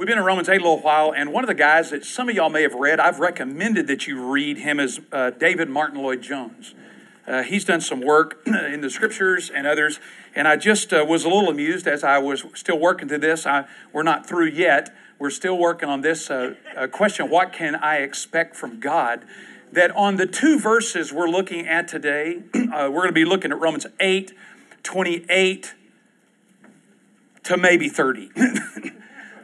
We've been in Romans 8 a little while, and one of the guys that some of y'all may have read, I've recommended that you read him as uh, David Martyn Lloyd Jones. Uh, he's done some work in the scriptures and others, and I just uh, was a little amused as I was still working through this. I, we're not through yet. We're still working on this uh, uh, question what can I expect from God? That on the two verses we're looking at today, uh, we're going to be looking at Romans 8 28 to maybe 30.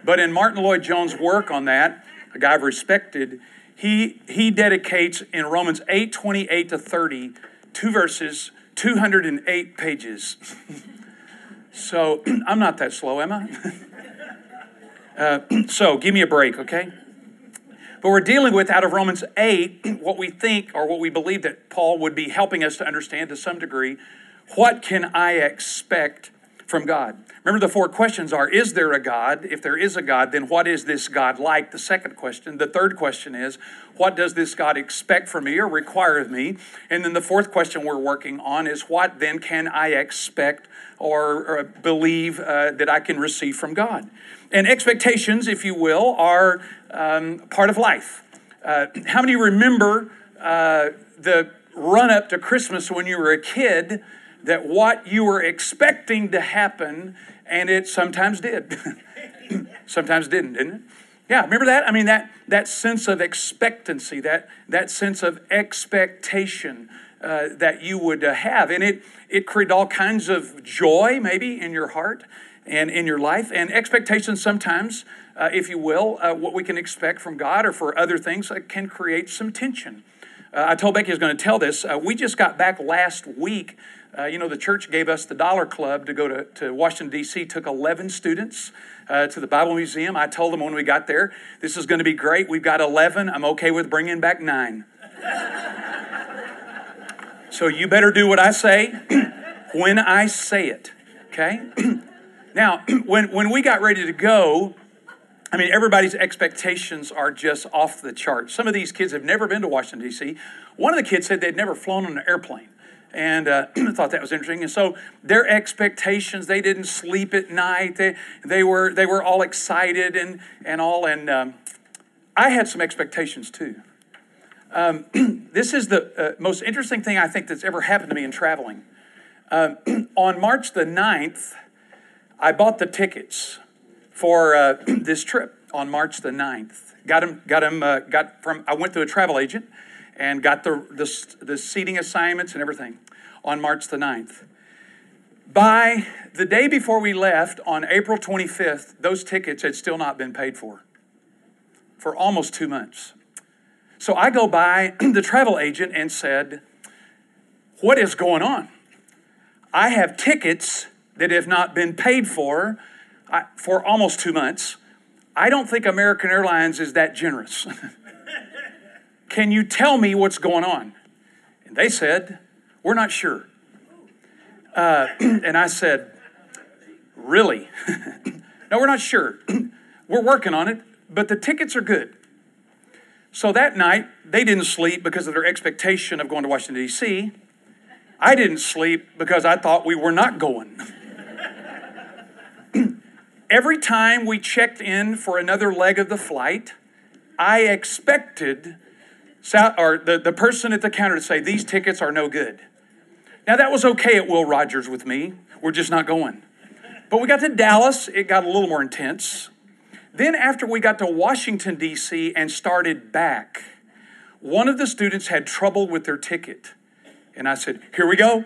But in Martyn Lloyd Jones' work on that, a guy I've respected, he, he dedicates in Romans 8 28 to 30, two verses, 208 pages. so I'm not that slow, am I? uh, so give me a break, okay? But we're dealing with out of Romans 8 what we think or what we believe that Paul would be helping us to understand to some degree. What can I expect from God. Remember, the four questions are Is there a God? If there is a God, then what is this God like? The second question. The third question is What does this God expect from me or require of me? And then the fourth question we're working on is What then can I expect or, or believe uh, that I can receive from God? And expectations, if you will, are um, part of life. Uh, how many remember uh, the run up to Christmas when you were a kid? That what you were expecting to happen, and it sometimes did. sometimes didn't, didn't it? Yeah, remember that? I mean, that, that sense of expectancy, that, that sense of expectation uh, that you would uh, have. And it, it created all kinds of joy, maybe, in your heart and in your life. And expectations sometimes, uh, if you will, uh, what we can expect from God or for other things uh, can create some tension. Uh, I told Becky I was going to tell this. we just got back last week uh, you know, the church gave us the Dollar Club to go to, to Washington, D.C., took 11 students uh, to the Bible Museum. I told them when we got there, this is going to be great. We've got 11. I'm okay with bringing back nine. so you better do what I say when I say it, okay? now, when, when we got ready to go, I mean, everybody's expectations are just off the chart. Some of these kids have never been to Washington, D.C. One of the kids said they'd never flown on an airplane and uh, thought that was interesting. And so their expectations, they didn't sleep at night. They, they, were, they were all excited and, and all. And um, I had some expectations too. Um, this is the uh, most interesting thing I think that's ever happened to me in traveling. Um, on March the 9th, I bought the tickets for uh, this trip on March the 9th. Got them, got them, uh, got from, I went to a travel agent and got the, the, the seating assignments and everything on March the 9th. By the day before we left, on April 25th, those tickets had still not been paid for for almost two months. So I go by the travel agent and said, What is going on? I have tickets that have not been paid for for almost two months. I don't think American Airlines is that generous. Can you tell me what's going on? And they said, We're not sure. Uh, and I said, Really? no, we're not sure. we're working on it, but the tickets are good. So that night, they didn't sleep because of their expectation of going to Washington, D.C. I didn't sleep because I thought we were not going. Every time we checked in for another leg of the flight, I expected or the, the person at the counter to say, These tickets are no good. Now, that was okay at Will Rogers with me. We're just not going. But we got to Dallas, it got a little more intense. Then, after we got to Washington, D.C., and started back, one of the students had trouble with their ticket. And I said, Here we go.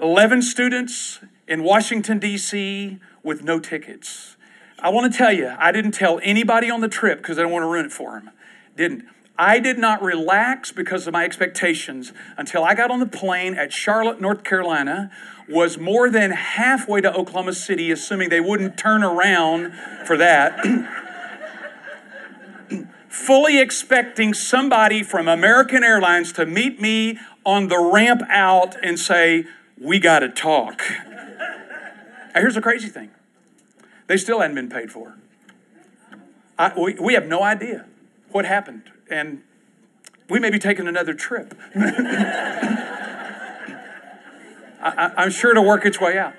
11 students in Washington, D.C., with no tickets. I want to tell you, I didn't tell anybody on the trip because I don't want to ruin it for them. Didn't. I did not relax because of my expectations until I got on the plane at Charlotte, North Carolina, was more than halfway to Oklahoma City, assuming they wouldn't turn around for that. Fully expecting somebody from American Airlines to meet me on the ramp out and say, We got to talk. now, here's the crazy thing they still hadn't been paid for. I, we, we have no idea what happened. And we may be taking another trip. I, am sure it'll work its way out.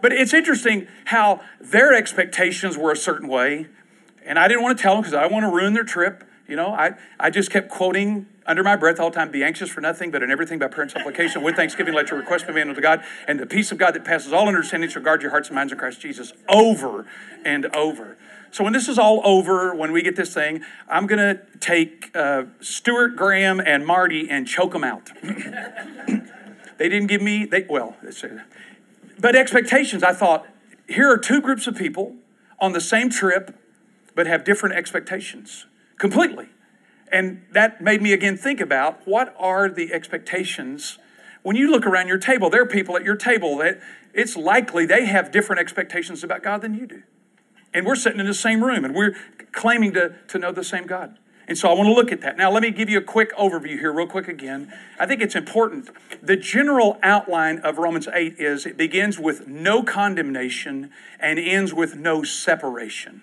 But it's interesting how their expectations were a certain way, and I didn't want to tell them because I want to ruin their trip. You know, I, I just kept quoting under my breath all the time, be anxious for nothing, but in everything by prayer and supplication, with thanksgiving, let your request be made unto God, and the peace of God that passes all understanding shall guard your hearts and minds in Christ Jesus over and over. So when this is all over, when we get this thing, I'm going to take uh, Stuart, Graham, and Marty and choke them out. they didn't give me, they well, but expectations, I thought, here are two groups of people on the same trip, but have different expectations completely. And that made me again think about what are the expectations when you look around your table. There are people at your table that it's likely they have different expectations about God than you do. And we're sitting in the same room and we're claiming to, to know the same God. And so I want to look at that. Now, let me give you a quick overview here, real quick again. I think it's important. The general outline of Romans 8 is it begins with no condemnation and ends with no separation.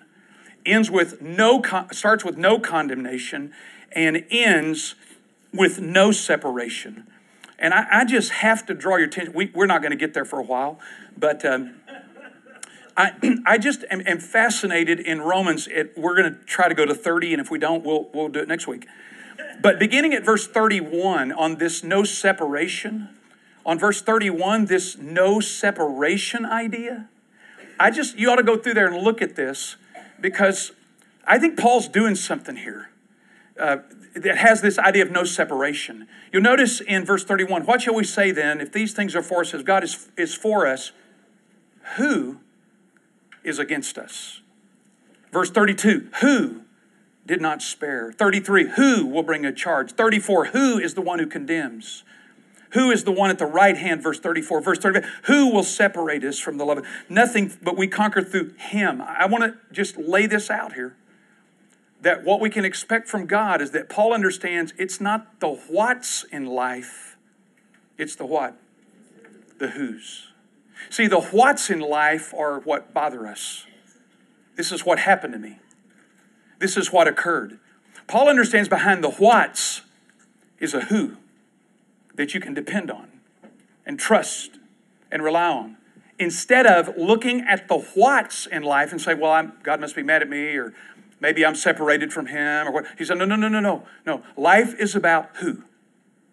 Ends with no, starts with no condemnation and ends with no separation. And I, I just have to draw your attention. We, are not going to get there for a while, but. Um, I, I just am, am fascinated in Romans. It, we're going to try to go to 30, and if we don't, we'll, we'll do it next week. But beginning at verse 31, on this no separation, on verse 31, this no separation idea, I just, you ought to go through there and look at this because I think Paul's doing something here uh, that has this idea of no separation. You'll notice in verse 31, what shall we say then if these things are for us, as God is, is for us, who is against us. Verse 32 Who did not spare? 33 Who will bring a charge? 34 Who is the one who condemns? Who is the one at the right hand? Verse 34. Verse 35 Who will separate us from the love? Nothing but we conquer through Him. I want to just lay this out here that what we can expect from God is that Paul understands it's not the what's in life, it's the what? The who's. See, the what's in life are what bother us. This is what happened to me. This is what occurred. Paul understands behind the what's is a who that you can depend on and trust and rely on. Instead of looking at the what's in life and say, well, I'm, God must be mad at me, or maybe I'm separated from Him, or what. He said, no, no, no, no, no. No. Life is about who,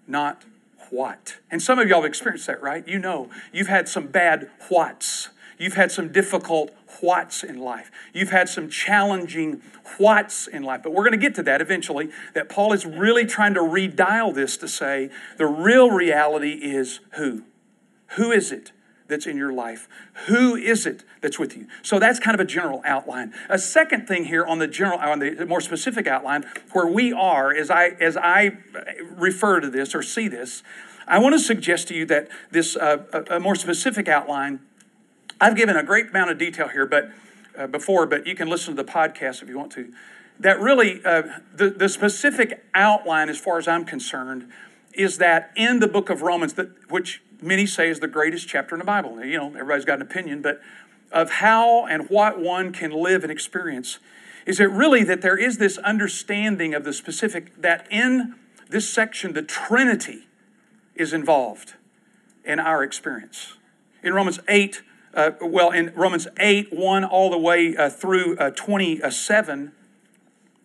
not what. And some of y'all have experienced that, right? You know, you've had some bad whats. You've had some difficult whats in life. You've had some challenging whats in life. But we're going to get to that eventually. That Paul is really trying to redial this to say the real reality is who? Who is it? That's in your life? Who is it that's with you? So that's kind of a general outline. A second thing here on the general, on the more specific outline, where we are, as I as I refer to this or see this, I want to suggest to you that this uh, a, a, more specific outline. I've given a great amount of detail here, but uh, before, but you can listen to the podcast if you want to. That really, uh, the the specific outline, as far as I'm concerned, is that in the book of Romans, that which many say is the greatest chapter in the Bible. You know, everybody's got an opinion, but of how and what one can live and experience, is it really that there is this understanding of the specific, that in this section, the Trinity is involved in our experience. In Romans 8, uh, well, in Romans 8, 1 all the way uh, through uh, 27,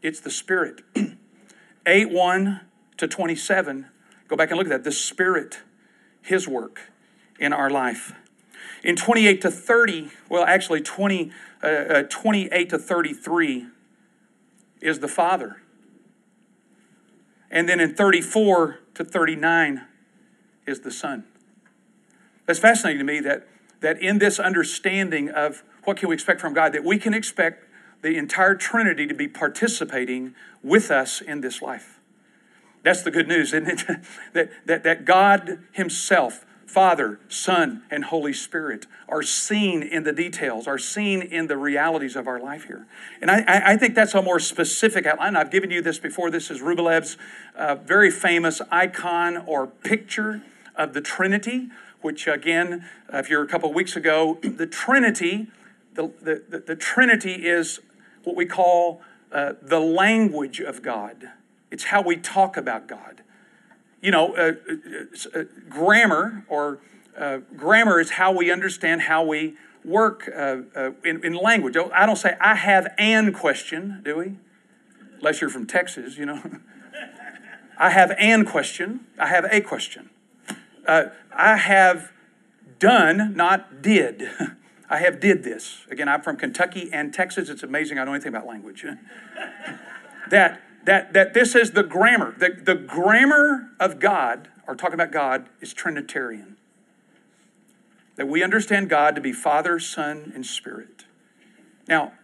it's the Spirit. 8, 1 to 27, go back and look at that. The Spirit his work in our life. In 28 to 30, well, actually 20, uh, uh, 28 to 33 is the Father. And then in 34 to 39 is the Son. That's fascinating to me that, that in this understanding of what can we expect from God, that we can expect the entire Trinity to be participating with us in this life. That's the good news, isn't it? that, that, that God Himself, Father, Son, and Holy Spirit are seen in the details, are seen in the realities of our life here. And I, I think that's a more specific outline. I've given you this before. This is Rublev's uh, very famous icon or picture of the Trinity, which, again, if you're a couple weeks ago, the Trinity, the, the, the, the Trinity is what we call uh, the language of God. It's how we talk about God. You know, uh, uh, uh, grammar or uh, grammar is how we understand how we work uh, uh, in, in language. I don't say, I have an question, do we? Unless you're from Texas, you know. I have an question. I have a question. Uh, I have done, not did. I have did this. Again, I'm from Kentucky and Texas. It's amazing I know anything about language. that, that, that this is the grammar. The, the grammar of God, or talking about God, is Trinitarian. That we understand God to be Father, Son, and Spirit. Now,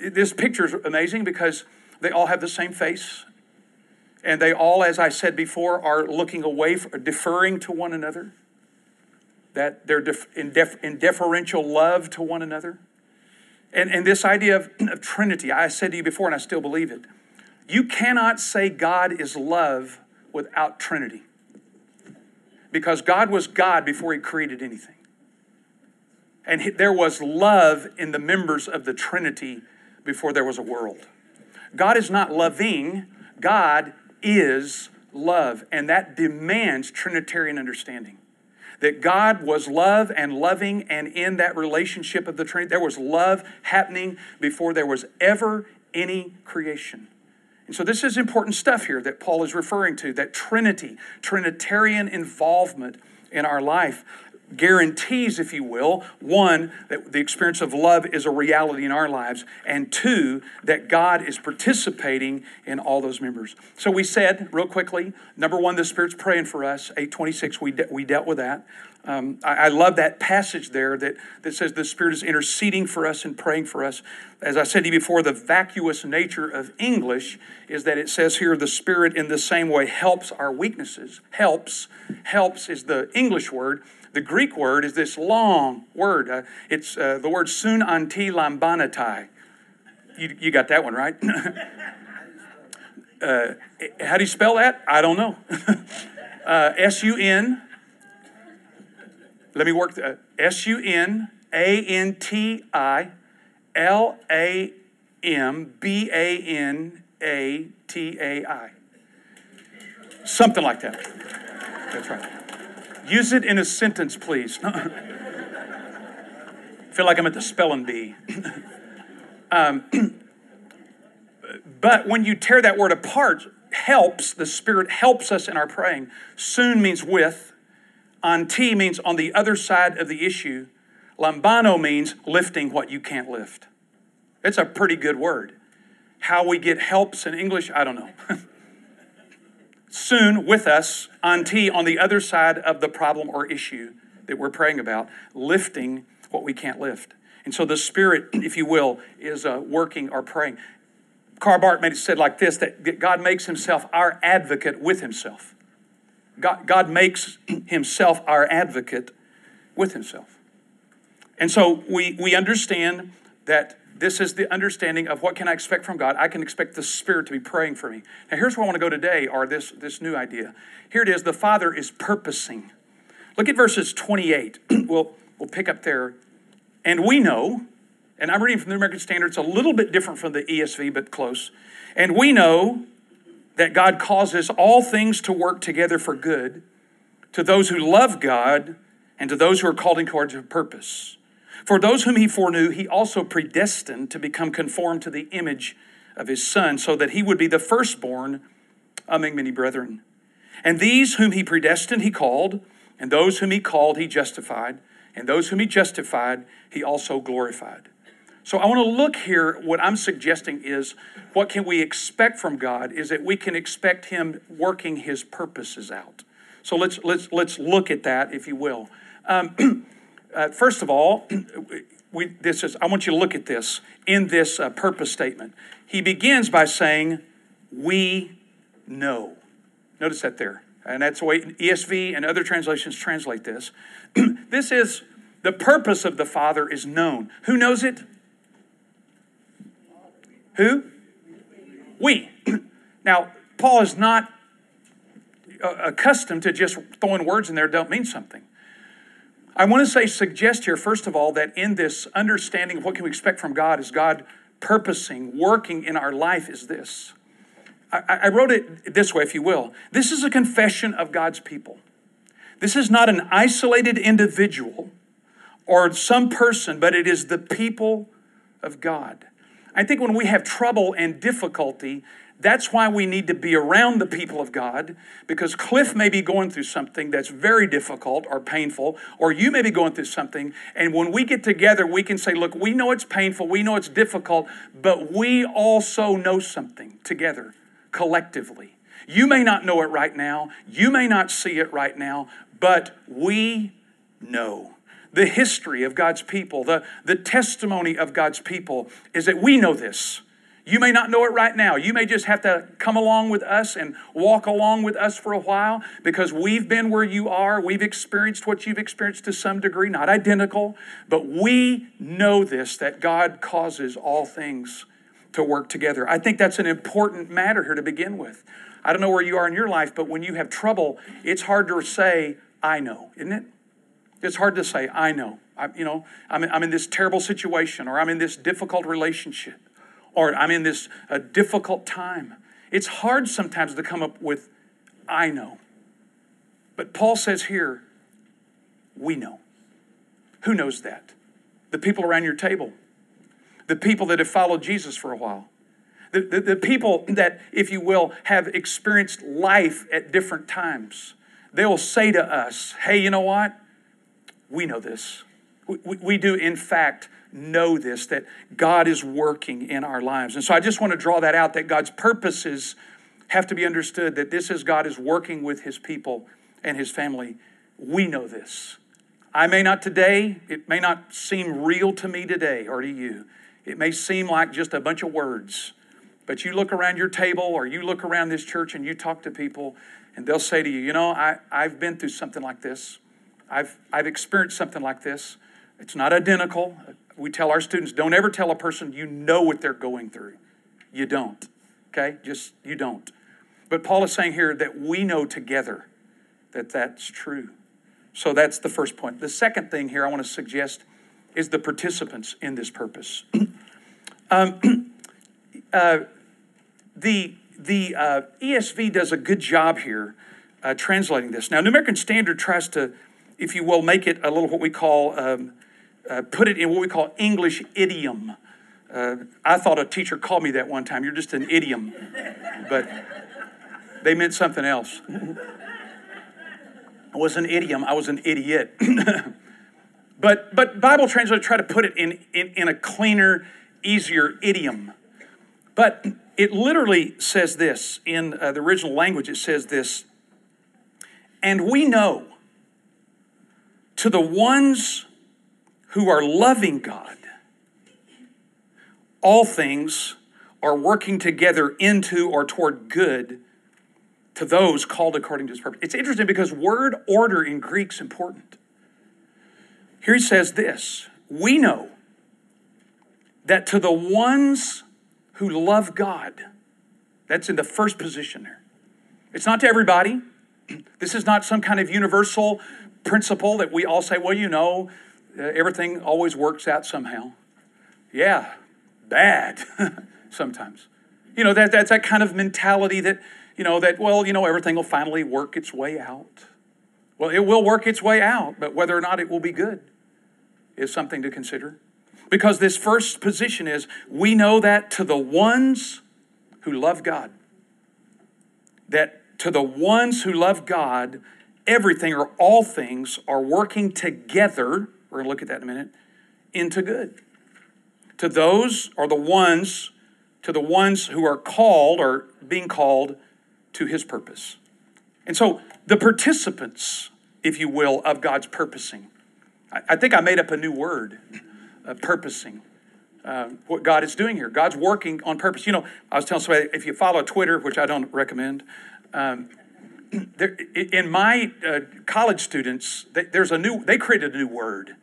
this picture is amazing because they all have the same face. And they all, as I said before, are looking away, deferring to one another that they're def- in, def- in, deferential love to one another. And, and this idea of, of Trinity, I said to you before, and I still believe it. You cannot say God is love without Trinity. Because God was God before He created anything. And he, there was love in the members of the Trinity before there was a world. God is not loving, God is love. And that demands Trinitarian understanding that God was love and loving, and in that relationship of the Trinity, there was love happening before there was ever any creation. And so, this is important stuff here that Paul is referring to that Trinity, Trinitarian involvement in our life guarantees, if you will, one, that the experience of love is a reality in our lives, and two, that God is participating in all those members. So we said, real quickly, number one, the Spirit's praying for us. 826, we, de- we dealt with that. Um, I, I, love that passage there that, that says the Spirit is interceding for us and praying for us. As I said to you before, the vacuous nature of English is that it says here the Spirit in the same way helps our weaknesses. Helps. Helps is the English word the Greek word is this long word. Uh, it's uh, the word sun anti lambanatai. You, you got that one right? uh, how do you spell that? I don't know. Uh, S U N. Let me work. Uh, S U N A N T I L A M B A N A T A I. Something like that. That's right. Use it in a sentence, please. Feel like I'm at the spelling bee. um, but when you tear that word apart, helps, the Spirit helps us in our praying. Soon means with. Anti means on the other side of the issue. Lambano means lifting what you can't lift. It's a pretty good word. How we get helps in English, I don't know. soon with us, on T on the other side of the problem or issue that we're praying about, lifting what we can't lift. And so the Spirit, if you will, is uh, working or praying. Karl Barth made it said like this that God makes himself our advocate with himself. God, God makes himself our advocate with himself. And so we, we understand that this is the understanding of what can I expect from God. I can expect the Spirit to be praying for me. Now, here's where I want to go today, or this, this new idea. Here it is the Father is purposing. Look at verses 28. we'll, we'll pick up there. And we know, and I'm reading from the American Standard, it's a little bit different from the ESV, but close. And we know that God causes all things to work together for good to those who love God and to those who are called according to purpose. For those whom he foreknew, he also predestined to become conformed to the image of his Son, so that he would be the firstborn among many brethren. And these whom he predestined, he called, and those whom he called, he justified, and those whom he justified, he also glorified. So I want to look here. What I'm suggesting is what can we expect from God is that we can expect him working his purposes out. So let's let's let's look at that, if you will. Um, uh, first of all, we, this is, I want you to look at this in this uh, purpose statement. He begins by saying, We know. Notice that there. And that's the way ESV and other translations translate this. this is the purpose of the Father is known. Who knows it? Who? We. now, Paul is not uh, accustomed to just throwing words in there that don't mean something. I want to say, suggest here, first of all, that in this understanding of what can we expect from God, is God purposing, working in our life, is this. I, I wrote it this way, if you will. This is a confession of God's people. This is not an isolated individual or some person, but it is the people of God. I think when we have trouble and difficulty, that's why we need to be around the people of God because Cliff may be going through something that's very difficult or painful, or you may be going through something. And when we get together, we can say, Look, we know it's painful, we know it's difficult, but we also know something together, collectively. You may not know it right now, you may not see it right now, but we know. The history of God's people, the, the testimony of God's people is that we know this. You may not know it right now. You may just have to come along with us and walk along with us for a while because we've been where you are. We've experienced what you've experienced to some degree, not identical, but we know this that God causes all things to work together. I think that's an important matter here to begin with. I don't know where you are in your life, but when you have trouble, it's hard to say, I know, isn't it? It's hard to say, I know. I, you know, I'm, I'm in this terrible situation or I'm in this difficult relationship or I'm in this uh, difficult time. It's hard sometimes to come up with, I know. But Paul says here, we know. Who knows that? The people around your table, the people that have followed Jesus for a while, the, the, the people that, if you will, have experienced life at different times. They will say to us, hey, you know what? We know this. We, we, we do, in fact, know this that God is working in our lives. And so I just want to draw that out that God's purposes have to be understood that this is God is working with his people and his family. We know this. I may not today, it may not seem real to me today or to you. It may seem like just a bunch of words. But you look around your table or you look around this church and you talk to people, and they'll say to you, You know, I, I've been through something like this. I've, I've experienced something like this. It's not identical. We tell our students don't ever tell a person you know what they're going through. You don't. Okay? Just, you don't. But Paul is saying here that we know together that that's true. So that's the first point. The second thing here I want to suggest is the participants in this purpose. um, uh, the the uh, ESV does a good job here uh, translating this. Now, New American Standard tries to, if you will, make it a little what we call um, uh, put it in what we call English idiom. Uh, I thought a teacher called me that one time. You're just an idiom. But they meant something else. I was an idiom, I was an idiot. but, but Bible translators try to put it in, in, in a cleaner, easier idiom. But it literally says this in uh, the original language, it says this. And we know to the ones who are loving God, all things are working together into or toward good to those called according to his purpose. It's interesting because word order in Greek's important. Here he says this We know that to the ones who love God, that's in the first position there. It's not to everybody. This is not some kind of universal principle that we all say, well, you know, Uh, everything always works out somehow. Yeah, bad sometimes. You know, that, that's that kind of mentality that, you know, that, well, you know, everything will finally work its way out. Well, it will work its way out, but whether or not it will be good is something to consider. Because this first position is we know that to the ones who love God, that to the ones who love God, everything or all things are working together we're going to look at that in a minute, into good. To those are the ones, to the ones who are called or being called to his purpose. And so the participants, if you will, of God's purposing. I, think I made up a new word, uh, purposing. Uh, what God is doing here. God's working on purpose. You know, I was telling somebody if you follow Twitter, which I don't recommend, um, there, in my uh, college students, there's a new. They created a new word.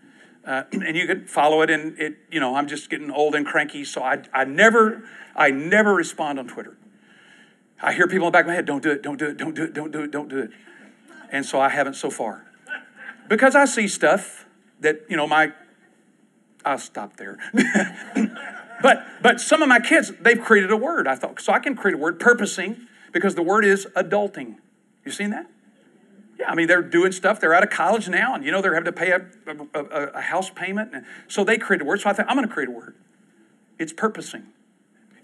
Uh, and you can follow it and it you know i'm just getting old and cranky so I, I never i never respond on twitter. I hear people in the back of my head don't do it don't do it don't do it don't do it don't do it. And so i haven't so far. Because i see stuff that you know my i'll stop there. But but some of my kids they've created a word i thought. So i can create a word purposing because the word is adulting. You seen that I mean, they're doing stuff. They're out of college now, and you know, they're having to pay a, a, a, house payment. And so they created a word. So I think I'm going to create a word. It's purposing.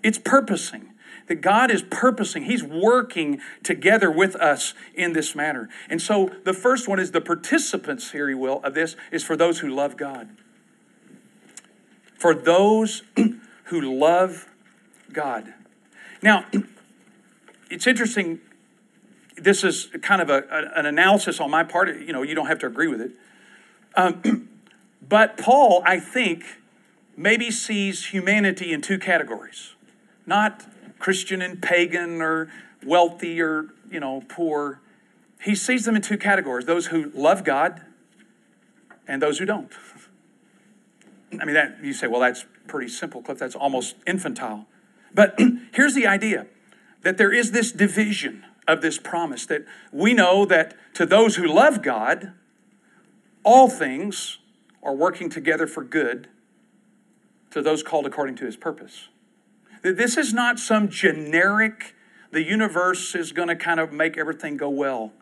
It's purposing. That God is purposing. He's working together with us in this manner. And so the first one is the participants, here, you will, of this is for those who love God. For those who love God. Now, it's interesting. This is kind of a, an analysis on my part. You know, you don't have to agree with it. Um, but Paul, I think, maybe sees humanity in two categories not Christian and pagan or wealthy or, you know, poor. He sees them in two categories those who love God and those who don't. I mean, that you say, well, that's pretty simple, Cliff. That's almost infantile. But here's the idea that there is this division of this promise that we know that to those who love God, all things are working together for good to those called according to his purpose. That this is not some generic, the universe is going to kind of make everything go well.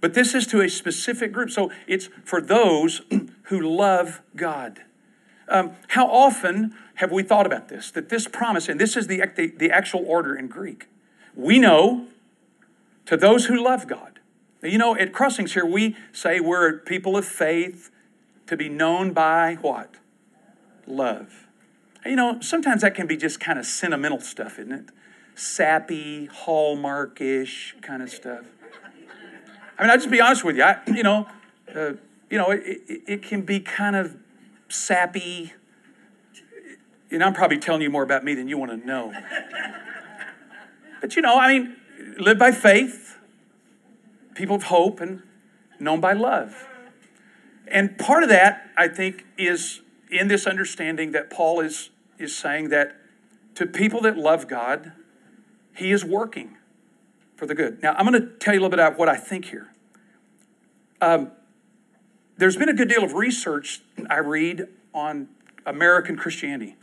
But this is to a specific group. So it's for those who love God. Um, how often have we thought about this? That this promise, and this is the, the, the actual order in Greek. We know to those who love God. Now, you know, at Crossings here, we say we're people of faith to be known by what? Love. You know, sometimes that can be just kind of sentimental stuff, isn't it? Sappy, hallmark-ish kind of stuff. I mean, I'll just be honest with you. I, you know, uh, you know, it, it, it can be kind of sappy. And I'm probably telling you more about me than you want to know. But you know, I mean, live by faith, people of hope, and known by love. And part of that, I think, is in this understanding that Paul is, is saying that to people that love God, he is working for the good. Now, I'm going to tell you a little bit about what I think here. Um, there's been a good deal of research I read on American Christianity.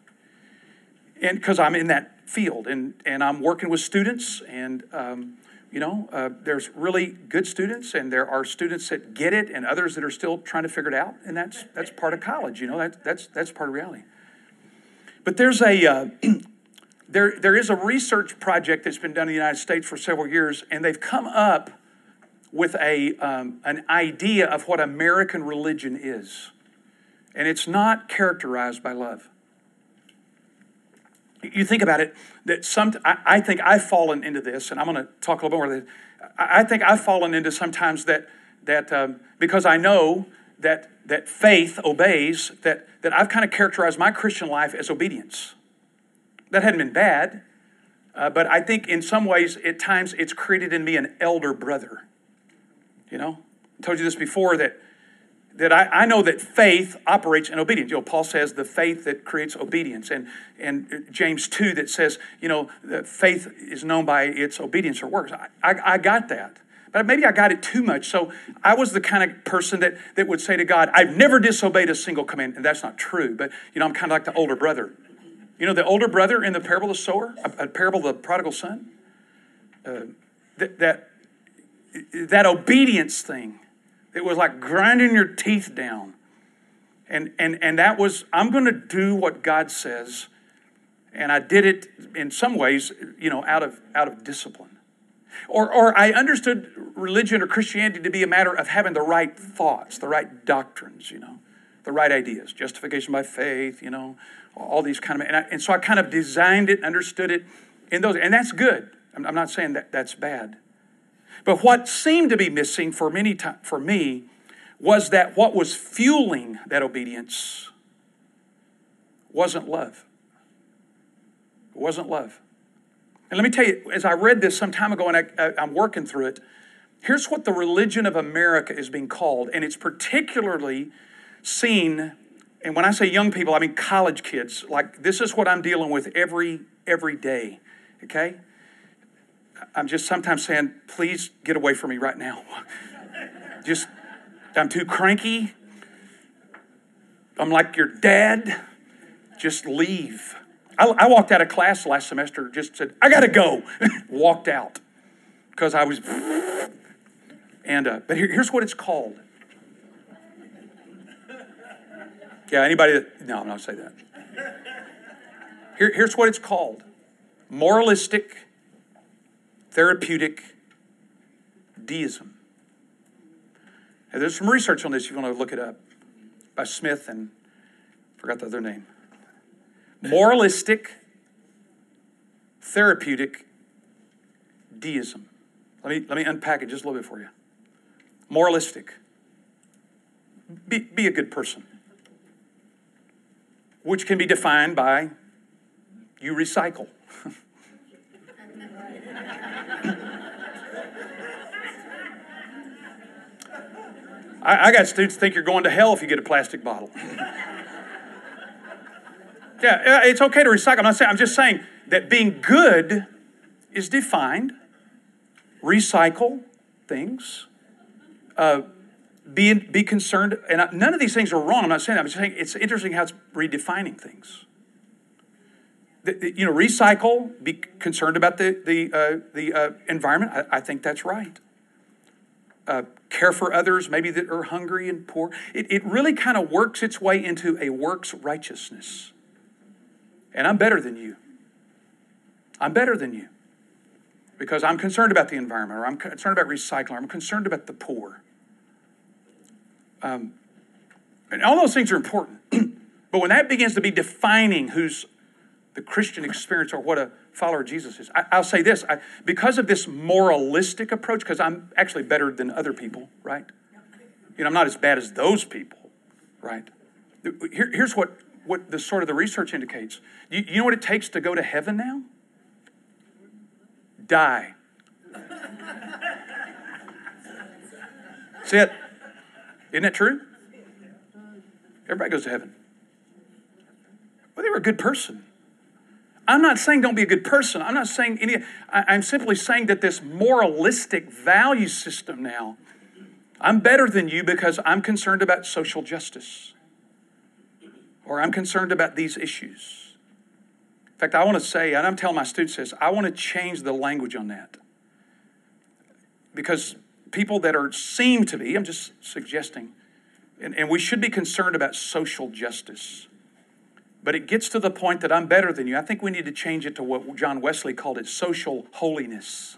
And because I'm in that field and, and I'm working with students, and um, you know, uh, there's really good students, and there are students that get it, and others that are still trying to figure it out, and that's that's part of college. You know, that, that's that's part of reality. But there's a uh, there there is a research project that's been done in the United States for several years, and they've come up with a um, an idea of what American religion is, and it's not characterized by love you think about it, that some, I, think I've fallen into this, and I'm going to talk a little bit more. This, I, I think I've fallen into sometimes that, that um, because I know that, that faith obeys, that, that I've kind of characterized my Christian life as obedience. That hadn't been bad, uh, but I think in some ways, at times, it's created in me an elder brother. You know, I told you this before that that I, I know that faith operates in obedience. You know, Paul says the faith that creates obedience, and and James two that says you know faith is known by its obedience or works. I, I, I got that, but maybe I got it too much. So I was the kind of person that that would say to God, "I've never disobeyed a single command," and that's not true. But you know, I'm kind of like the older brother. You know, the older brother in the parable of the sower, a parable of the prodigal son. Uh, that that that obedience thing it was like grinding your teeth down. And, and, and that was, I'm going to do what God says. And I did it in some ways, you know, out of, out of discipline. Or, or I understood religion or Christianity to be a matter of having the right thoughts, the right doctrines, you know, the right ideas, justification by faith, you know, all these kind of, and, I, and so I kind of designed it, understood it in those, and that's good. I'm, I'm not saying that that's bad. But what seemed to be missing for many time, for me was that what was fueling that obedience wasn't love. It wasn't love. And let me tell you, as I read this some time ago and I, I'm working through it, here's what the religion of America is being called, and it's particularly seen. And when I say young people, I mean college kids. Like this is what I'm dealing with every every day. Okay, I'm just sometimes saying, please get away from me right now. just, I'm too cranky. I'm like your dad. Just leave. I, I walked out of class last semester, just said, I got to go. Walked out because I was. And uh, but here, here's what it's called. Yeah, anybody that no, I'm not say that. Here, here's what it's called: moralistic, therapeutic deism. And there's some research on this if you want to look it up by Smith and forgot the other name. Moralistic, therapeutic deism. Let me, let me unpack it just a little bit for you. Moralistic. Be, be a good person, which can be defined by you recycle. I, I got students think you're going to hell if you get a plastic bottle. yeah, it's okay to recycle. I'm not saying, I'm just saying that being good is defined. Recycle things. Uh, be, be concerned, and I, none of these things are wrong. I'm not saying that. I'm just saying it's interesting how it's redefining things. You know, recycle, be concerned about the, the, uh, the uh, environment. I, I, think that's right. Uh, care for others, maybe that are hungry and poor. It, it really kind of works its way into a works righteousness. And I'm better than you. I'm better than you because I'm concerned about the environment, or I'm concerned about recycling, or I'm concerned about the poor. Um, and all those things are important. but when that begins to be defining who's the Christian experience or what a follower of Jesus is. I, will say this I, because of this moralistic approach, because I'm actually better than other people, right? You know, I'm not as bad as those people, right? Here, here's what, what the sort of the research indicates. You, you know what it takes to go to heaven now? Die. See it? Isn't that true? Everybody goes to heaven. Well, they were a good person. I'm not saying don't be a good person. I'm not saying any, I, am simply saying that this moralistic value system now, I'm better than you because I'm concerned about social justice or I'm concerned about these issues. In fact, I want to say, and I'm telling my students this, I want to change the language on that. Because people that are seem to be, I'm just suggesting, and, and we should be concerned about social justice but it gets to the point that I'm better than you. I think we need to change it to what John Wesley called it social holiness.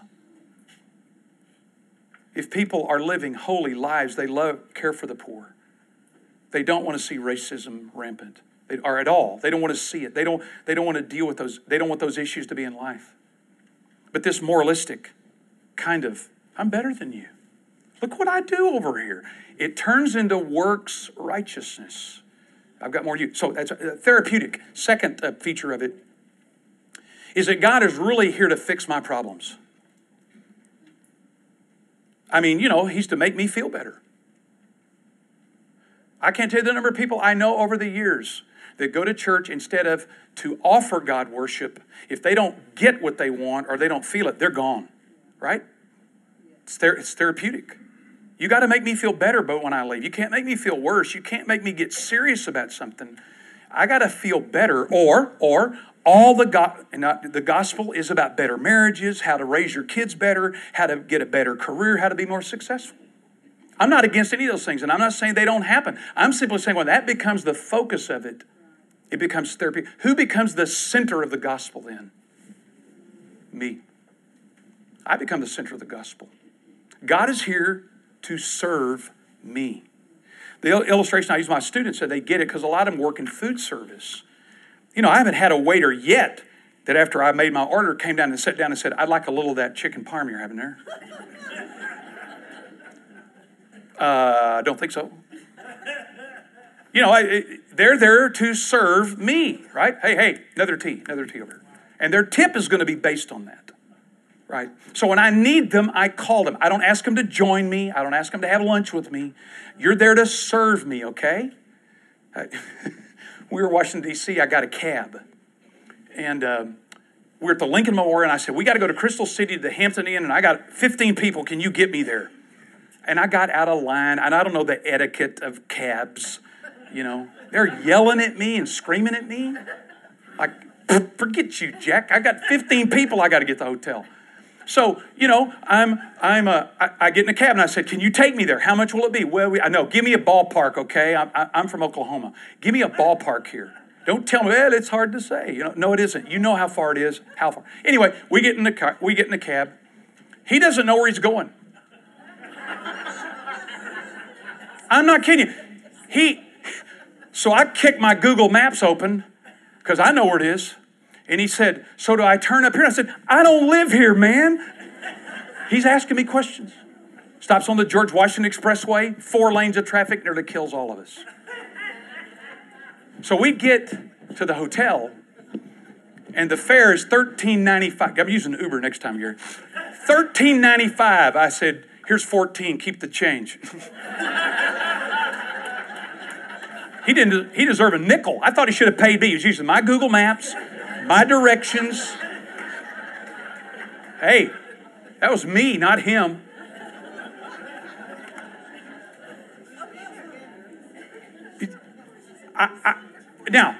If people are living holy lives, they love, care for the poor. They don't want to see racism rampant, they, are at all. They don't want to see it. They don't, they don't want to deal with those. They don't want those issues to be in life. But this moralistic kind of, I'm better than you. Look what I do over here. It turns into works righteousness. I've got more you. So that's a therapeutic. Second uh, feature of it is that God is really here to fix my problems. I mean, you know, He's to make me feel better. I can't tell you the number of people I know over the years that go to church instead of to offer God worship. If they don't get what they want or they don't feel it, they're gone, right? It's, ther- it's therapeutic. You got to make me feel better but when I leave. You can't make me feel worse. You can't make me get serious about something. I got to feel better or or all the go- the gospel is about better marriages, how to raise your kids better, how to get a better career, how to be more successful. I'm not against any of those things and I'm not saying they don't happen. I'm simply saying when that becomes the focus of it, it becomes therapy. Who becomes the center of the gospel then? Me. I become the center of the gospel. God is here to serve me. The illustration I use my students said they get it because a lot of them work in food service. You know, I haven't had a waiter yet that after I made my order came down and sat down and said, I'd like a little of that chicken parm you're having there. uh, I don't think so. You know, I, they're there to serve me, right? Hey, hey, another tea, another tea over here. And their tip is going to be based on that right? So when I need them, I call them. I don't ask them to join me. I don't ask them to have lunch with me. You're there to serve me, okay? we were Washington, D.C. I got a cab. And uh, we're at the Lincoln Memorial, and I said, We got to go to Crystal City to the Hampton Inn, and I got 15 people. Can you get me there? And I got out of line, and I don't know the etiquette of cabs. You know, they're yelling at me and screaming at me. Like, forget you, Jack. I got 15 people I got to get to the hotel. So, you know, I'm, I'm, a, I, I get in a cab and I said, can you take me there? How much will it be? Well, we, I know, give me a ballpark, okay? I'm, I'm from Oklahoma. Give me a ballpark here. Don't tell me, well, it's hard to say. You know, no, it isn't. You know how far it is, how far. Anyway, we get in the car, we get in the cab. He doesn't know where he's going. I'm not kidding you. He, so I kick my Google Maps open because I know where it is. And he said, So do I turn up here? I said, I don't live here, man. He's asking me questions. Stops on the George Washington Expressway, four lanes of traffic, nearly kills all of us. So we get to the hotel, and the fare is thirteen ninety five. I'm using Uber next time, Gary. Thirteen ninety five. I said, "Here's fourteen. Keep the change." he didn't. He deserved a nickel. I thought he should have paid me. He was using my Google Maps, my directions. Hey, that was me, not him. I, I, now,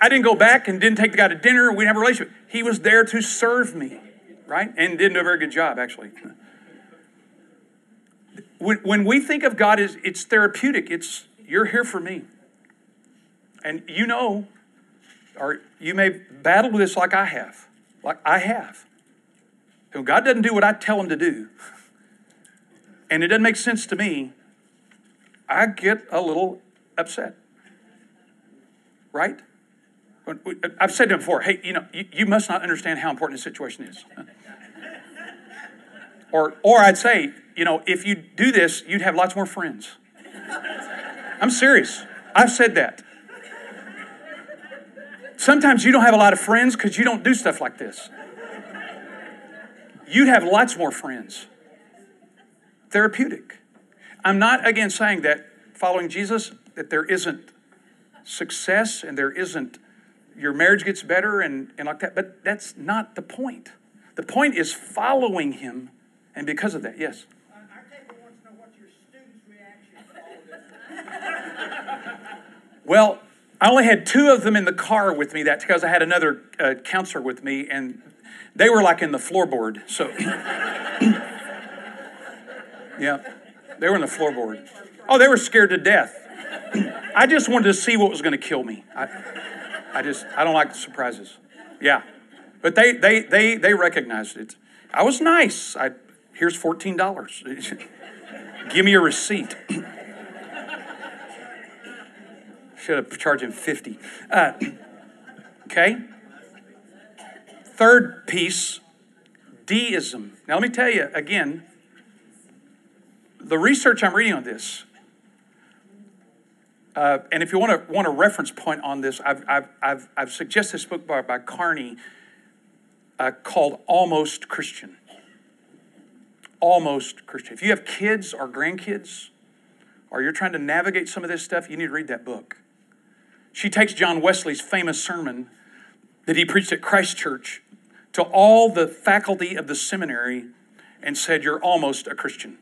I didn't go back and didn't take the guy to dinner. We didn't have a relationship. He was there to serve me, right? And didn't do a very good job, actually. When, when we think of God as it's therapeutic, it's you're here for me. And you know, or you may battle with this like I have, like I have. When God doesn't do what I tell him to do, and it doesn't make sense to me, I get a little upset. Right? I've said to him before, hey, you know, you, you must not understand how important the situation is. or, or I'd say, you know, if you do this, you'd have lots more friends. I'm serious. I've said that. Sometimes you don't have a lot of friends because you don't do stuff like this. You'd have lots more friends. Therapeutic. I'm not again saying that following Jesus, that there isn't success and there isn't your marriage gets better and, and like that. But that's not the point. The point is following him, and because of that, yes. Our table wants to know what your students' reaction to all of this. Well, I only had two of them in the car with me. That's because I had another uh, counselor with me, and they were like in the floorboard. So, yeah, they were in the floorboard. Oh, they were scared to death. I just wanted to see what was going to kill me. I, I just, I don't like surprises. Yeah. But they, they, they, they recognized it. I was nice. I, here's $14. Give me a receipt. Should have charged him 50. Uh, okay. Third piece, deism. Now, let me tell you again, the research I'm reading on this, uh, and if you want to want a reference point on this, I've, I've, I've, I've suggested this book by, by Carney uh, called Almost Christian. Almost Christian. If you have kids or grandkids, or you're trying to navigate some of this stuff, you need to read that book. She takes John Wesley's famous sermon that he preached at Christ Church to all the faculty of the seminary and said, You're almost a Christian.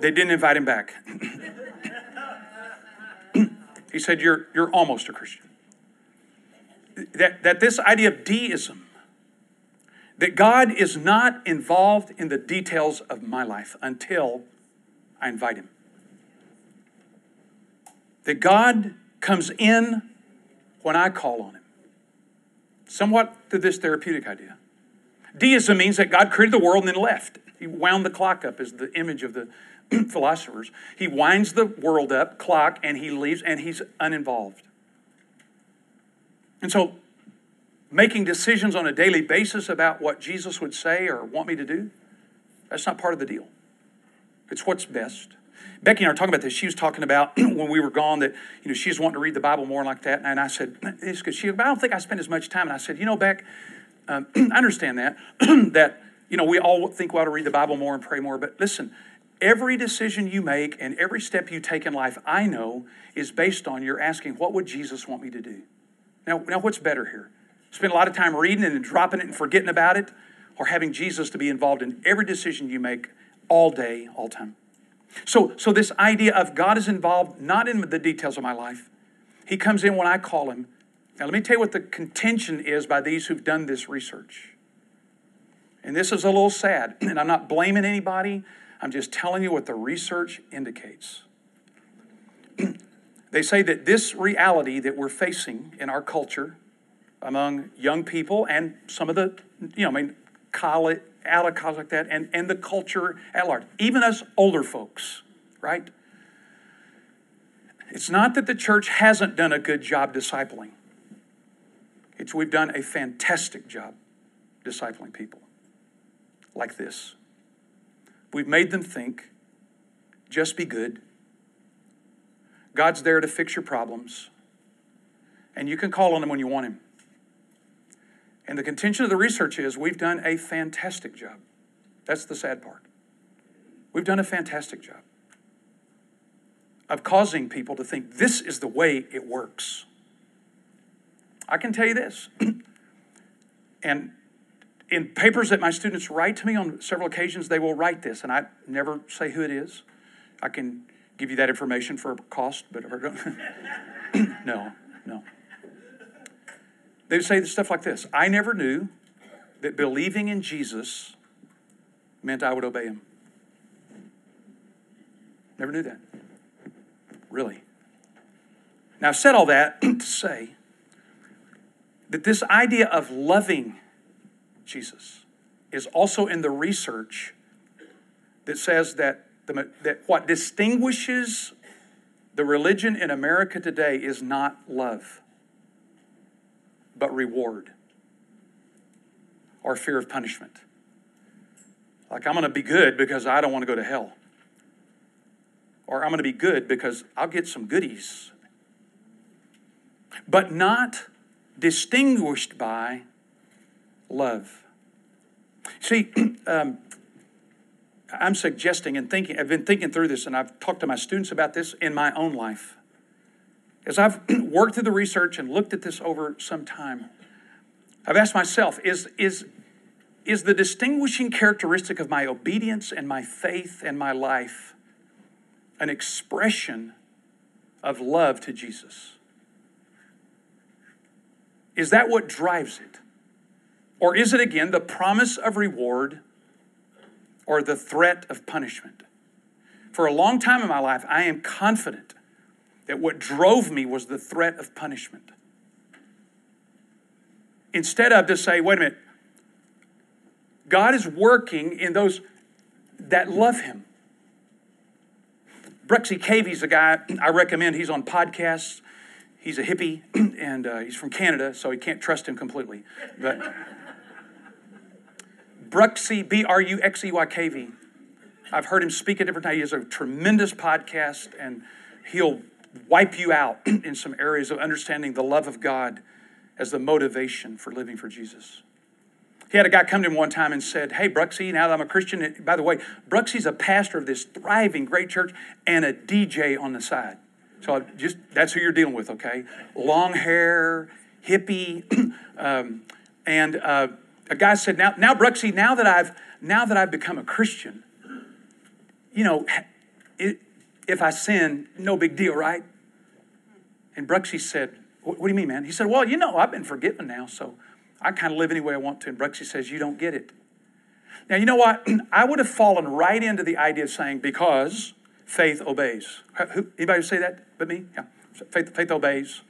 They didn't invite him back. He said, You're, you're almost a Christian. That, that this idea of deism, that God is not involved in the details of my life until I invite Him. That God comes in when I call on Him. Somewhat to this therapeutic idea. Deism means that God created the world and then left. He wound the clock up as the image of the philosophers. He winds the world up, clock, and he leaves, and he's uninvolved. And so, making decisions on a daily basis about what Jesus would say or want me to do, that's not part of the deal. It's what's best. Becky and I were talking about this. She was talking about when we were gone that you know she she's wanting to read the Bible more like that, and I said it's because she. I don't think I spend as much time. And I said, you know, Beck, um, I understand that that you know we all think we ought to read the Bible more and pray more. But listen, Every decision you make and every step you take in life, I know, is based on your asking, What would Jesus want me to do? Now, now what's better here? Spend a lot of time reading and dropping it and forgetting about it, or having Jesus to be involved in every decision you make all day, all time? So, so this idea of God is involved not in the details of my life. He comes in when I call him. Now, let me tell you what the contention is by these who've done this research. And this is a little sad, and I'm not blaming anybody. I'm just telling you what the research indicates. they say that this reality that we're facing in our culture among young people and some of the, you know, I mean, college, out of college like that, and, and the culture at large, even us older folks, right? It's not that the church hasn't done a good job discipling. It's we've done a fantastic job discipling people like this. We've made them think, just be good. God's there to fix your problems, and you can call on Him when you want Him. And the contention of the research is we've done a fantastic job. That's the sad part. We've done a fantastic job of causing people to think this is the way it works. I can tell you this, and in papers that my students write to me on several occasions, they will write this, and I never say who it is. I can give you that information for a cost, but no, no. They would say stuff like this I never knew that believing in Jesus meant I would obey him. Never knew that. Really. Now, I've said all that to say that this idea of loving Jesus is also in the research that says that, the, that what distinguishes the religion in America today is not love, but reward or fear of punishment. Like, I'm going to be good because I don't want to go to hell. Or I'm going to be good because I'll get some goodies. But not distinguished by love. See, um, I'm suggesting and thinking, I've been thinking through this and I've talked to my students about this in my own life. As I've worked through the research and looked at this over some time, I've asked myself is, is, is the distinguishing characteristic of my obedience and my faith and my life an expression of love to Jesus? Is that what drives it? Or is it again the promise of reward or the threat of punishment? For a long time in my life, I am confident that what drove me was the threat of punishment. Instead of to say, wait a minute, God is working in those that love Him. Bruxy Cavey's a guy I recommend. He's on podcasts. He's a hippie, and uh, he's from Canada, so he can't trust him completely. But Bruxy, B R U X E Y K V. I've heard him speak at different times. He has a tremendous podcast, and he'll wipe you out in some areas of understanding the love of God as the motivation for living for Jesus. He had a guy come to him one time and said, Hey, Bruxy, now that I'm a Christian, by the way, Bruxy's a pastor of this thriving great church and a DJ on the side. So just that's who you're dealing with, okay? Long hair, hippie, um, and uh, a guy said, "Now, now, Bruxy, now that I've now that I've become a Christian, you know, if I sin, no big deal, right?" And Bruxy said, what, "What do you mean, man?" He said, "Well, you know, I've been forgiven now, so I kind of live any way I want to." And Bruxy says, "You don't get it." Now, you know what? I would have fallen right into the idea of saying because faith obeys. Anybody say that but me? Yeah. Faith, faith obeys,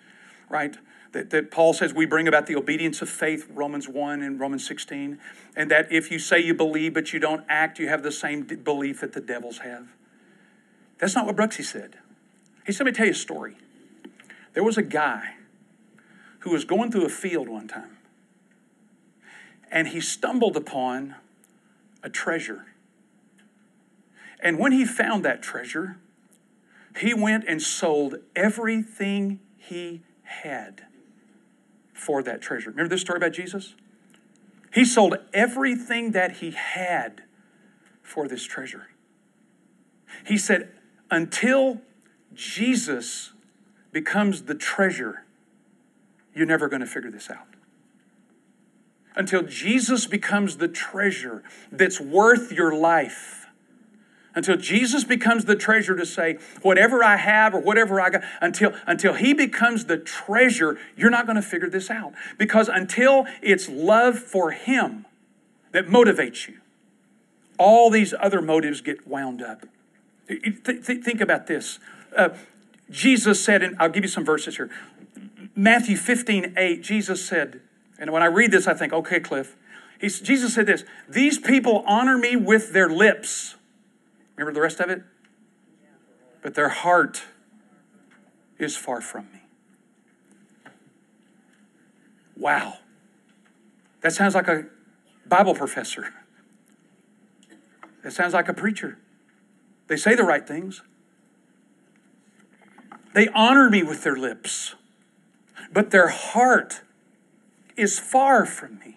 right? That, that Paul says we bring about the obedience of faith, Romans 1 and Romans 16. And that if you say you believe but you don't act, you have the same belief that the devils have. That's not what Bruxy said. He said, let me tell you a story. There was a guy who was going through a field one time, and he stumbled upon a treasure. And when he found that treasure, he went and sold everything he had for that treasure. Remember this story about Jesus? He sold everything that he had for this treasure. He said, until Jesus becomes the treasure, you're never going to figure this out. Until Jesus becomes the treasure that's worth your life until Jesus becomes the treasure to say, whatever I have or whatever I got, until, until he becomes the treasure, you're not going to figure this out. Because until it's love for him that motivates you, all these other motives get wound up. Th- th- think about this. Uh, Jesus said, and I'll give you some verses here. Matthew 15, 8, Jesus said, and when I read this, I think, okay, Cliff. He's, Jesus said this These people honor me with their lips. Remember the rest of it? But their heart is far from me. Wow. That sounds like a Bible professor. That sounds like a preacher. They say the right things. They honor me with their lips, but their heart is far from me.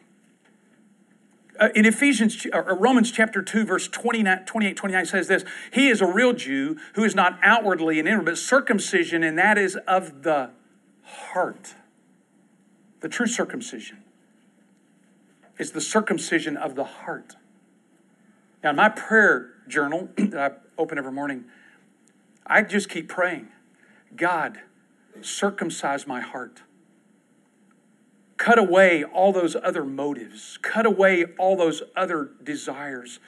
Uh, in Ephesians, or Romans chapter 2, verse 29, 28, 29 says this He is a real Jew who is not outwardly an inward, but circumcision, and that is of the heart. The true circumcision is the circumcision of the heart. Now, in my prayer journal that I open every morning, I just keep praying God, circumcise my heart. Cut away all those other motives. Cut away all those other desires.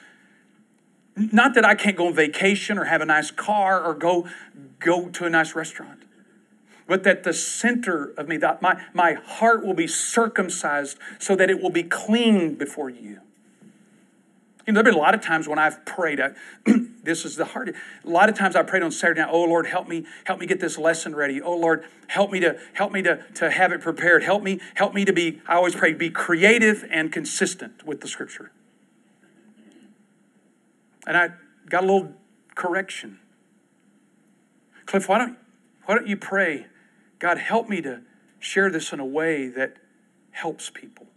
Not that I can't go on vacation or have a nice car or go, go to a nice restaurant, but that the center of me, that my, my heart will be circumcised so that it will be clean before you. Know, there have been a lot of times when I've prayed. I, this is the hard. A lot of times I prayed on Saturday night. Oh Lord, help me, help me get this lesson ready. Oh Lord, help me to help me to to have it prepared. Help me, help me to be. I always pray, be creative and consistent with the Scripture. And I got a little correction. Cliff, why don't why don't you pray, God, help me to share this in a way that helps people.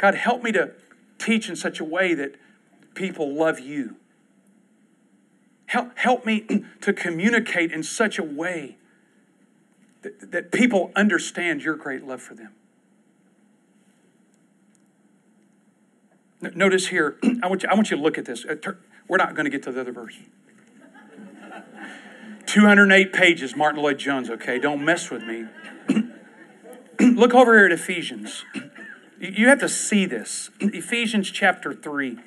God, help me to teach in such a way that people love you. Help, help me to communicate in such a way that, that people understand your great love for them. Notice here, I want, you, I want you to look at this. Uh, we're not going to get to the other verse. 208 pages, Martyn Lloyd-Jones, okay? Don't mess with me. look over here at Ephesians. You have to see this. Ephesians chapter 3.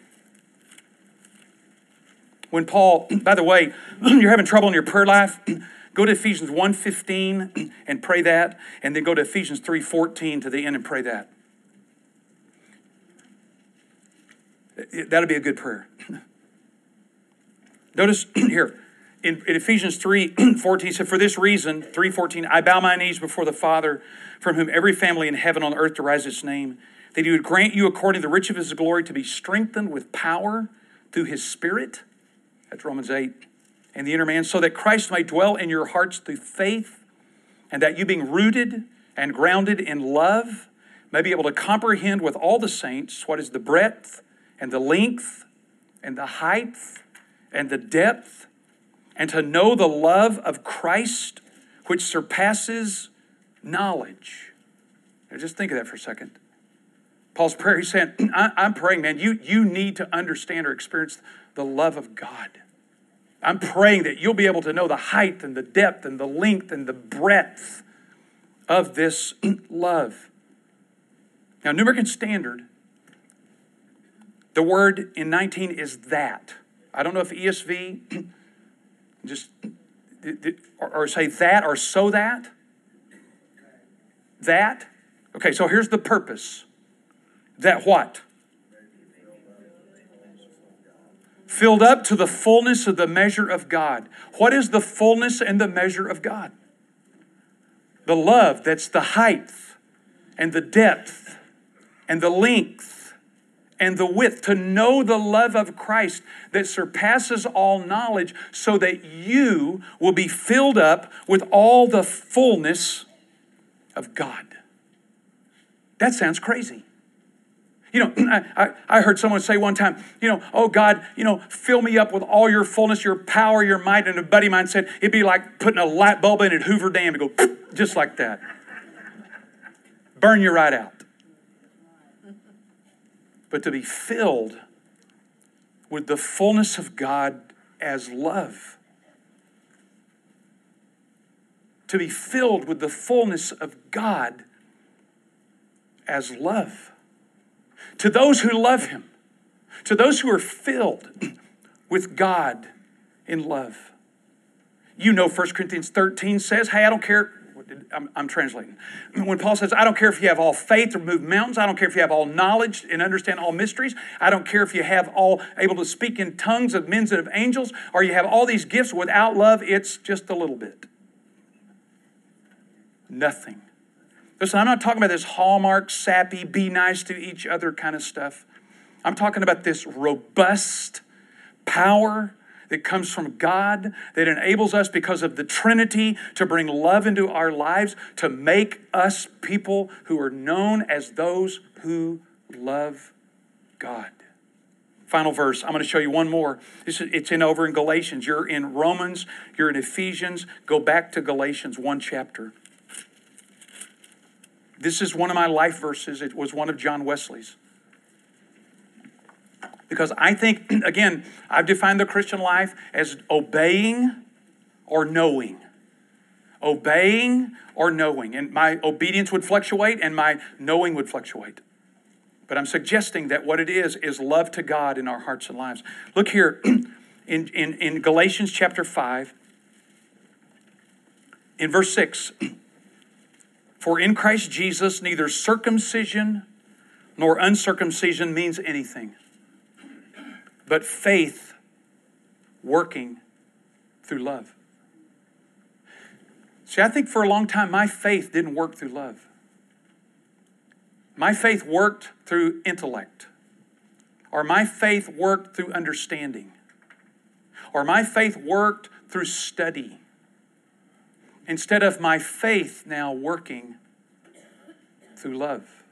When Paul, by the way, you're having trouble in your prayer life, go to Ephesians 1.15 and pray that, and then go to Ephesians 3.14 to the end and pray that. That'll be a good prayer. Notice here, in, in Ephesians 3 14, said, For this reason, 3.14, I bow my knees before the Father, from whom every family in heaven on earth derives its name, that he would grant you, according to the rich of his glory, to be strengthened with power through his Spirit. That's Romans 8. And the inner man, so that Christ may dwell in your hearts through faith, and that you, being rooted and grounded in love, may be able to comprehend with all the saints what is the breadth and the length and the height and the depth and to know the love of Christ, which surpasses knowledge. Now just think of that for a second. Paul's prayer, he's saying, I'm praying, man, you, you need to understand or experience the love of God. I'm praying that you'll be able to know the height and the depth and the length and the breadth of this love. Now, New American Standard, the word in 19 is that. I don't know if ESV just or, say that or so that. That. Okay, so here's the purpose. That what? Filled up to the fullness of the measure of God. What is the fullness and the measure of God? The love that's the height and the depth and the length and the width, to know the love of Christ that surpasses all knowledge, so that you will be filled up with all the fullness of God. That sounds crazy. You know, I, I, heard someone say one time, you know, oh God, you know, fill me up with all your fullness, your power, your might. And a buddy of mine said, it'd be like putting a light bulb in at Hoover Dam and go just like that. Burn you right out but to be filled with the fullness of God as love. To be filled with the fullness of God as love. To those who love him, to those who are filled with God in love. You know 1 Corinthians 13 says, hey, I don't care. I'm, I'm, translating. When Paul says, I don't care if you have all faith to move mountains, I don't care if you have all knowledge and understand all mysteries, I don't care if you have all able to speak in tongues of men and of angels, or you have all these gifts without love, it's just a little bit. Nothing. Listen, I'm not talking about this hallmark, sappy, be nice to each other kind of stuff. I'm talking about this robust power that comes from God that enables us because of the Trinity to bring love into our lives, to make us people who are known as those who love God. Final verse. I'm going to show you one more. It's in over in Galatians. You're in Romans, you're in Ephesians. Go back to Galatians, one chapter. This is one of my life verses. It was one of John Wesley's. Because I think, again, I've defined the Christian life as obeying or knowing. Obeying or knowing. And my obedience would fluctuate and my knowing would fluctuate. But I'm suggesting that what it is is love to God in our hearts and lives. Look here in, in, in Galatians chapter 5, in verse 6. For in Christ Jesus, neither circumcision nor uncircumcision means anything, but faith working through love. See, I think for a long time my faith didn't work through love. My faith worked through intellect, or my faith worked through understanding, or my faith worked through study instead of my faith now working through love.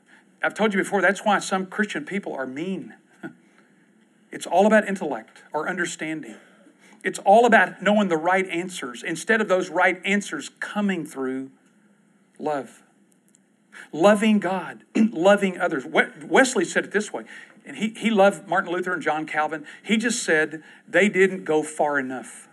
I've told you before, that's why some Christian people are mean. It's all about intellect or understanding. It's all about knowing the right answers instead of those right answers coming through love. Loving God, loving others. Wesley said it this way, and he, he loved Martin Luther and John Calvin. He just said they didn't go far enough.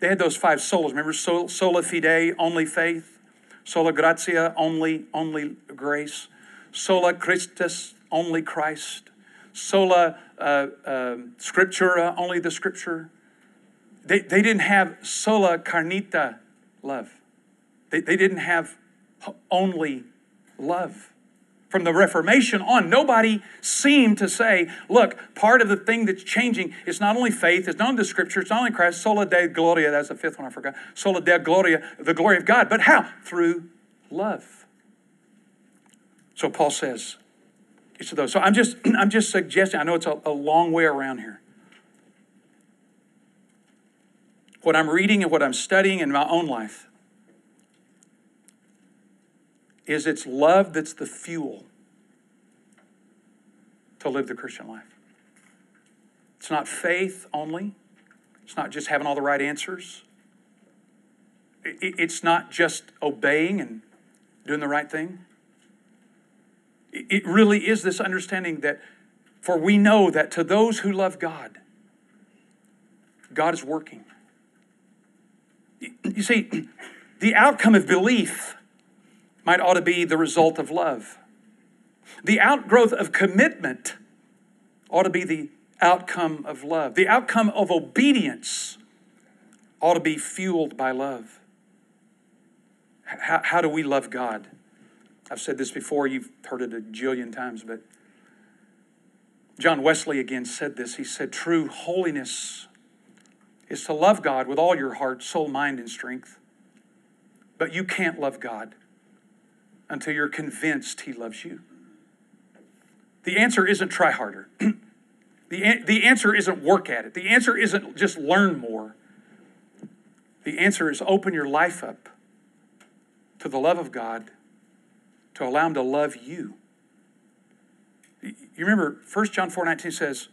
They had those five solas. Remember, sola fide, only faith. Sola gratia, only, only grace. Sola Christus, only Christ. Sola uh, uh, scriptura, only the scripture. They, they didn't have sola caritas, love. They, they didn't have only love from the Reformation on, nobody seemed to say, look, part of the thing that's changing is not only faith, it's not only the scripture, it's not only Christ, sola deo gloria, that's the fifth one I forgot, sola deo gloria, the glory of God, but how? Through love. So Paul says, each of those. So I'm just, I'm just suggesting, I know it's a, a long way around here. What I'm reading and what I'm studying in my own life is it's love that's the fuel to live the Christian life. It's not faith only, it's not just having all the right answers, it's not just obeying and doing the right thing. It really is this understanding that, for we know that to those who love God, God is working. You see, the outcome of belief might ought to be the result of love. The outgrowth of commitment ought to be the outcome of love. The outcome of obedience ought to be fueled by love. How, how do we love God? I've said this before, you've heard it a jillion times, but John Wesley again said this. He said, True holiness is to love God with all your heart, soul, mind, and strength. But you can't love God until you're convinced He loves you. The answer isn't try harder. the, the answer isn't work at it. The answer isn't just learn more. The answer is open your life up to the love of God to allow Him to love you. You remember 1 John 4 19 says,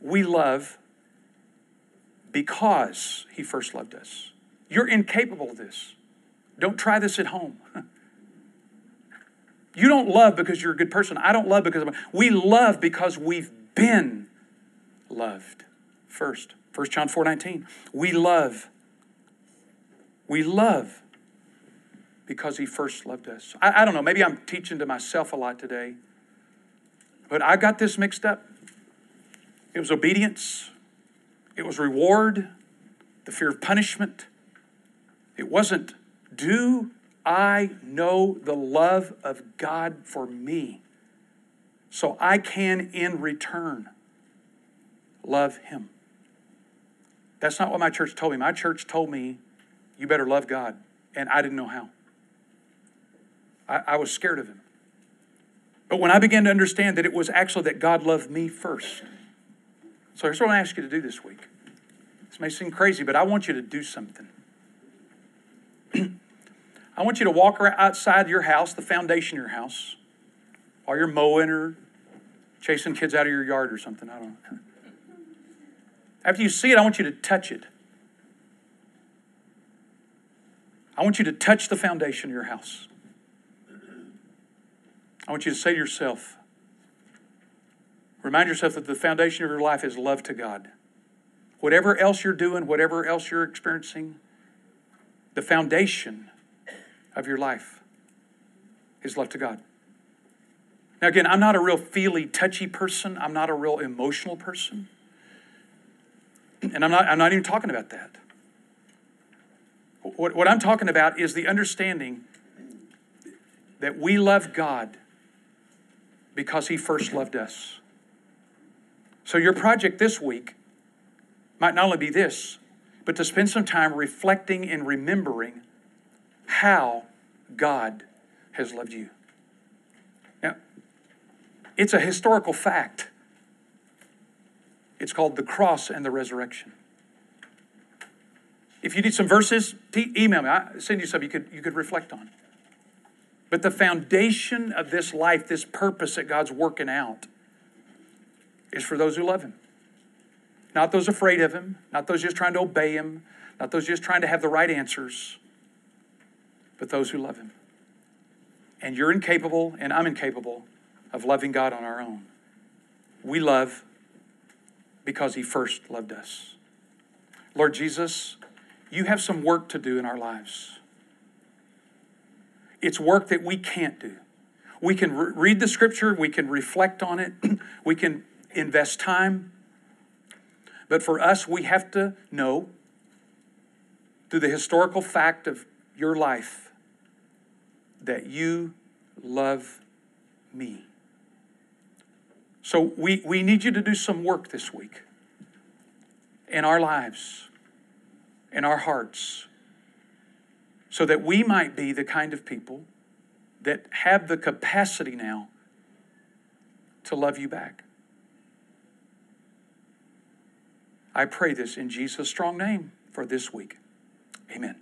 We love because He first loved us. You're incapable of this. Don't try this at home. You don't love because you're a good person. I don't love because I'm, we love because we've been loved first. 1 John 4 19. We love. We love because he first loved us. I, I don't know, maybe I'm teaching to myself a lot today. But I got this mixed up. It was obedience, it was reward, the fear of punishment. It wasn't, do I know the love of God for me so I can in return love Him? That's not what my church told me. My church told me, you better love God. And I didn't know how. I, I was scared of Him. But when I began to understand that it was actually that God loved me first. So here's what I ask you to do this week. This may seem crazy, but I want you to do something. I want you to walk outside your house, the foundation of your house, while you're mowing or chasing kids out of your yard or something. I don't know. After you see it, I want you to touch it. I want you to touch the foundation of your house. I want you to say to yourself, remind yourself that the foundation of your life is love to God. Whatever else you're doing, whatever else you're experiencing, the foundation of your life is love to God. Now, again, I'm not a real feely, touchy person. I'm not a real emotional person. And I'm not, I'm not even talking about that. What, what I'm talking about is the understanding that we love God because He first loved us. So, your project this week might not only be this, but to spend some time reflecting and remembering how God has loved you. Now, it's a historical fact. It's called the cross and the resurrection. If you need some verses, email me. I send you some you could, you could reflect on. But the foundation of this life, this purpose that God's working out, is for those who love Him. Not those afraid of Him, not those just trying to obey Him, not those just trying to have the right answers, but those who love Him. And you're incapable, and I'm incapable of loving God on our own. We love because He first loved us. Lord Jesus, you have some work to do in our lives. It's work that we can't do. We can re- read the scripture, we can reflect on it, we can invest time. But for us, we have to know through the historical fact of your life that you love me. So we, we need you to do some work this week in our lives, in our hearts, so that we might be the kind of people that have the capacity now to love you back. I pray this in Jesus' strong name for this week. Amen.